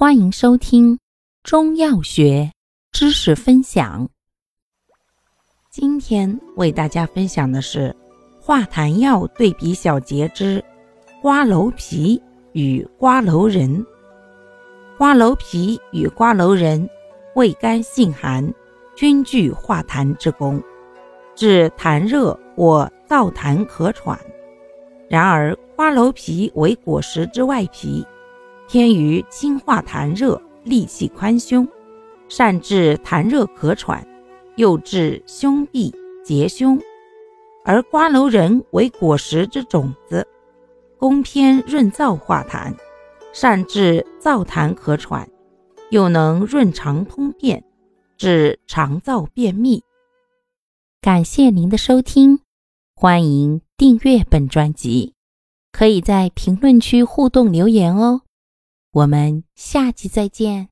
欢迎收听中药学知识分享。今天为大家分享的是化痰药对比小节之瓜蒌皮与瓜蒌仁。瓜蒌皮与瓜蒌仁味甘性寒，均具化痰之功，治痰热或燥痰咳喘。然而，瓜蒌皮为果实之外皮。偏于清化痰热、利气宽胸，善治痰热咳喘，又治胸痹结胸；而瓜蒌仁为果实之种子，功偏润燥化痰，善治燥痰咳喘，又能润肠通便，治肠燥便秘。感谢您的收听，欢迎订阅本专辑，可以在评论区互动留言哦。我们下期再见。